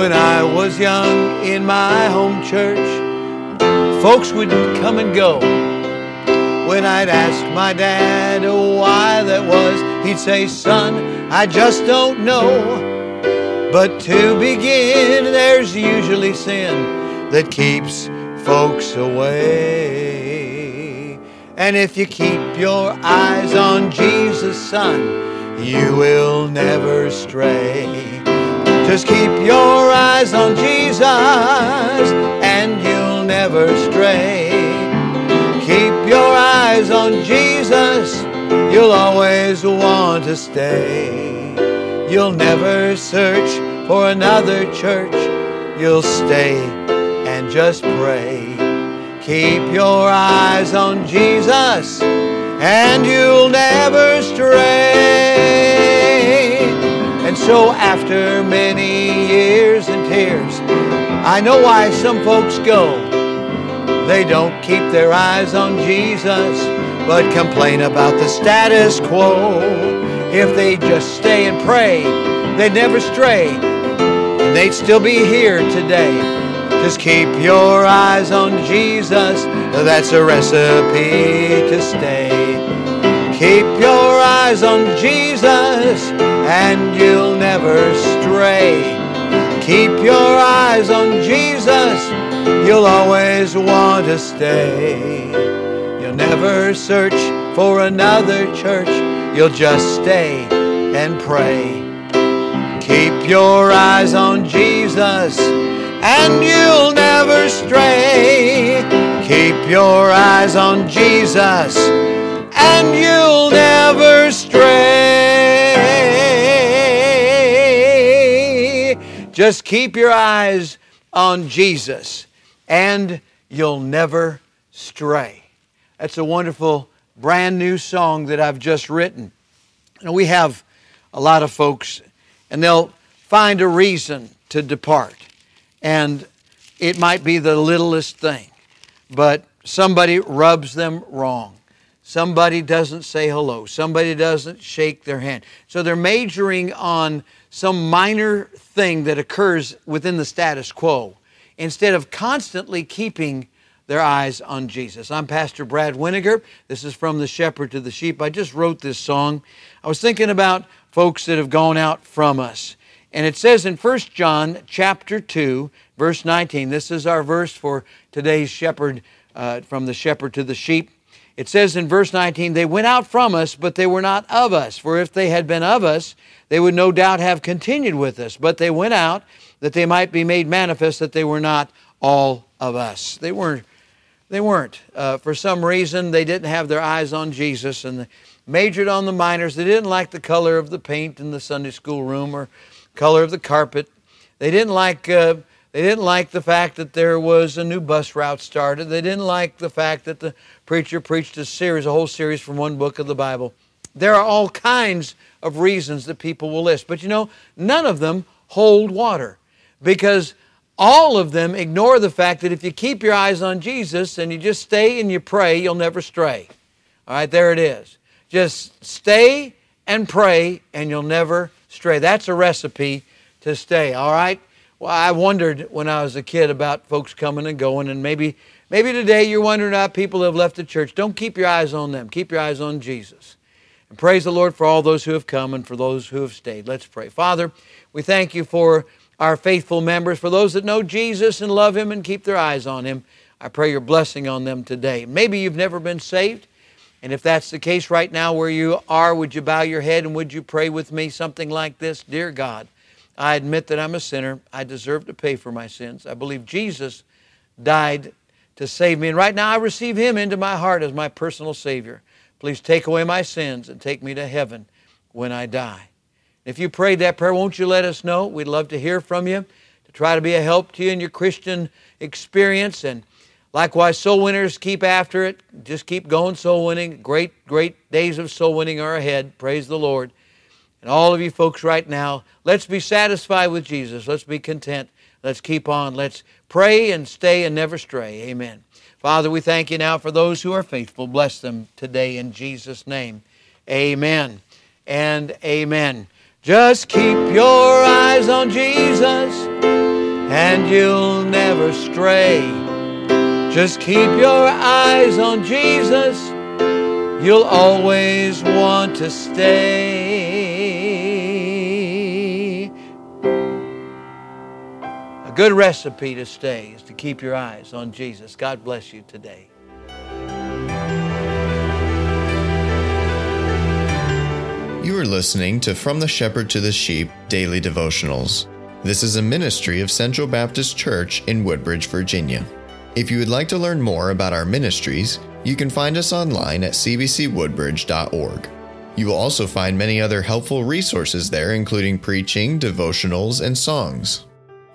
When I was young in my home church, folks would come and go. When I'd ask my dad why that was, he'd say, Son, I just don't know. But to begin, there's usually sin that keeps folks away. And if you keep your eyes on Jesus, son, you will never stray. Just keep your eyes on Jesus and you'll never stray. Keep your eyes on Jesus, you'll always want to stay. You'll never search for another church, you'll stay and just pray. Keep your eyes on Jesus and you'll never stray. So, after many years and tears, I know why some folks go. They don't keep their eyes on Jesus, but complain about the status quo. If they just stay and pray, they'd never stray, and they'd still be here today. Just keep your eyes on Jesus, that's a recipe to stay. Keep your eyes on Jesus, and you'll never stray. Keep your eyes on Jesus, you'll always want to stay. You'll never search for another church, you'll just stay and pray. Keep your eyes on Jesus, and you'll never stray. Keep your eyes on Jesus, and you'll Just keep your eyes on Jesus, and you'll never stray. That's a wonderful brand new song that I've just written. And we have a lot of folks, and they'll find a reason to depart. And it might be the littlest thing, but somebody rubs them wrong. Somebody doesn't say hello. Somebody doesn't shake their hand. So they're majoring on some minor thing that occurs within the status quo instead of constantly keeping their eyes on Jesus. I'm Pastor Brad Weniger. This is from The Shepherd to the Sheep. I just wrote this song. I was thinking about folks that have gone out from us. And it says in 1 John chapter 2, verse 19, this is our verse for today's shepherd, uh, from the shepherd to the sheep. It says in verse 19, They went out from us, but they were not of us. For if they had been of us, they would no doubt have continued with us. But they went out that they might be made manifest that they were not all of us. They weren't. They weren't. Uh, for some reason, they didn't have their eyes on Jesus and they majored on the minors. They didn't like the color of the paint in the Sunday school room or color of the carpet. They didn't like. Uh, they didn't like the fact that there was a new bus route started. They didn't like the fact that the preacher preached a series, a whole series from one book of the Bible. There are all kinds of reasons that people will list. But you know, none of them hold water because all of them ignore the fact that if you keep your eyes on Jesus and you just stay and you pray, you'll never stray. All right, there it is. Just stay and pray and you'll never stray. That's a recipe to stay, all right? Well, I wondered when I was a kid about folks coming and going, and maybe, maybe today you're wondering about people have left the church. Don't keep your eyes on them. Keep your eyes on Jesus. And praise the Lord for all those who have come and for those who have stayed. Let's pray. Father, we thank you for our faithful members, for those that know Jesus and love Him and keep their eyes on Him. I pray your blessing on them today. Maybe you've never been saved. And if that's the case right now where you are, would you bow your head and would you pray with me something like this? Dear God, I admit that I'm a sinner. I deserve to pay for my sins. I believe Jesus died to save me. And right now I receive Him into my heart as my personal Savior. Please take away my sins and take me to heaven when I die. If you prayed that prayer, won't you let us know? We'd love to hear from you, to try to be a help to you in your Christian experience. And likewise, soul winners, keep after it. Just keep going soul winning. Great, great days of soul winning are ahead. Praise the Lord. And all of you folks right now, let's be satisfied with Jesus. Let's be content. Let's keep on. Let's pray and stay and never stray. Amen. Father, we thank you now for those who are faithful. Bless them today in Jesus' name. Amen and amen. Just keep your eyes on Jesus and you'll never stray. Just keep your eyes on Jesus, you'll always want to stay. A good recipe to stay is to keep your eyes on Jesus. God bless you today. You are listening to From the Shepherd to the Sheep Daily Devotionals. This is a ministry of Central Baptist Church in Woodbridge, Virginia. If you would like to learn more about our ministries, you can find us online at cbcwoodbridge.org. You will also find many other helpful resources there, including preaching, devotionals, and songs.